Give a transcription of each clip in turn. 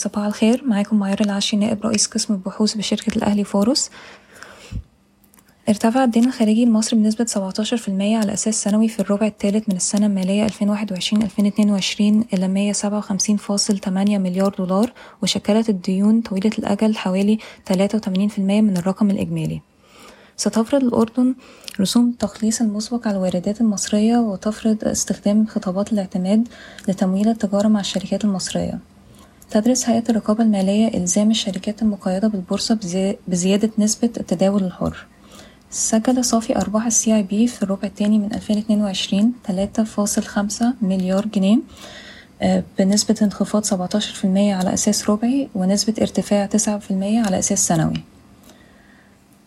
صباح الخير. معاكم معيار العشري نائب رئيس قسم البحوث بشركة الأهلي فورس ارتفع الدين الخارجي لمصر بنسبة 17% على أساس سنوي في الربع الثالث من السنة المالية 2021-2022 إلى 157.8 مليار دولار وشكلت الديون طويلة الأجل حوالي 83% من الرقم الإجمالي. ستفرض الأردن رسوم تخليص المسبق على الواردات المصرية وتفرض استخدام خطابات الاعتماد لتمويل التجارة مع الشركات المصرية. تدرس هيئة الرقابة المالية إلزام الشركات المقيدة بالبورصة بزيادة نسبة التداول الحر. سجل صافي أرباح السي اي بي في الربع الثاني من 2022 3.5 مليار جنيه بنسبة انخفاض 17% على أساس ربعي ونسبة ارتفاع 9% على أساس سنوي.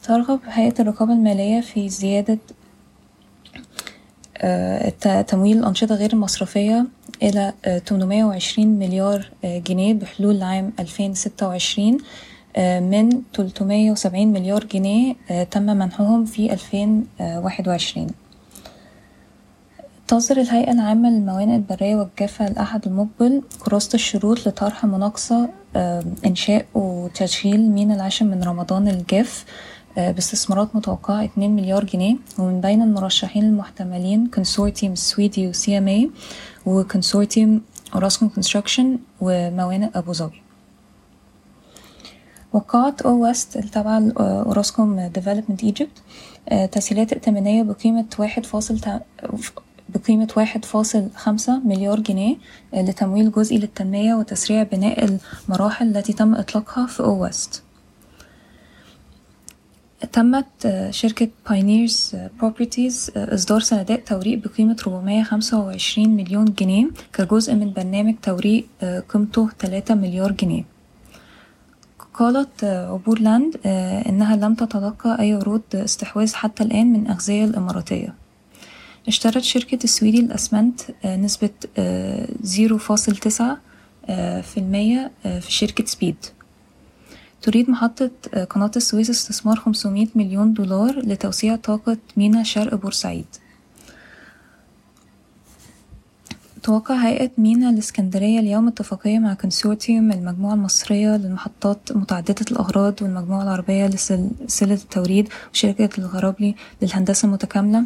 ترغب هيئة الرقابة المالية في زيادة تمويل الأنشطة غير المصرفية إلى 820 مليار جنيه بحلول عام 2026 من 370 مليار جنيه تم منحهم في 2021 تصدر الهيئة العامة للموانئ البرية والجافة الأحد المقبل كراسة الشروط لطرح مناقصة إنشاء وتشغيل ميناء العاشر من رمضان الجاف باستثمارات متوقعة 2 مليار جنيه. ومن بين المرشحين المحتملين consortium سويدي و CMA و consortium اوراسكوم كونستراكشن وموانئ أبو ظبي. وقعت أو ويست التابعة اوراسكوم ديفلوبمنت ايجيبت تسهيلات ائتمانية بقيمة واحد فاصل بقيمة واحد فاصل خمسة مليار جنيه لتمويل جزئي للتنمية وتسريع بناء المراحل التي تم إطلاقها في أو ويست. أتمت شركة بايونيرز بروبرتيز إصدار صناديق توريق بقيمة 425 مليون جنيه كجزء من برنامج توريق قيمته 3 مليار جنيه. قالت عبور لاند إنها لم تتلقى أي عروض استحواذ حتى الآن من أغذية الإماراتية. اشترت شركة السويدي الأسمنت نسبة 0.9 في المية في شركة سبيد. تريد محطة قناة السويس استثمار 500 مليون دولار لتوسيع طاقة ميناء شرق بورسعيد. توقع هيئة ميناء الإسكندرية اليوم اتفاقية مع كونسورتيوم المجموعة المصرية للمحطات متعددة الأغراض والمجموعة العربية لسلسلة التوريد وشركة الغرابلي للهندسة المتكاملة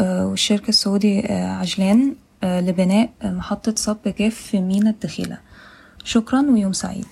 والشركة السعودي عجلان لبناء محطة صب جاف في ميناء الدخيلة شكرا ويوم سعيد.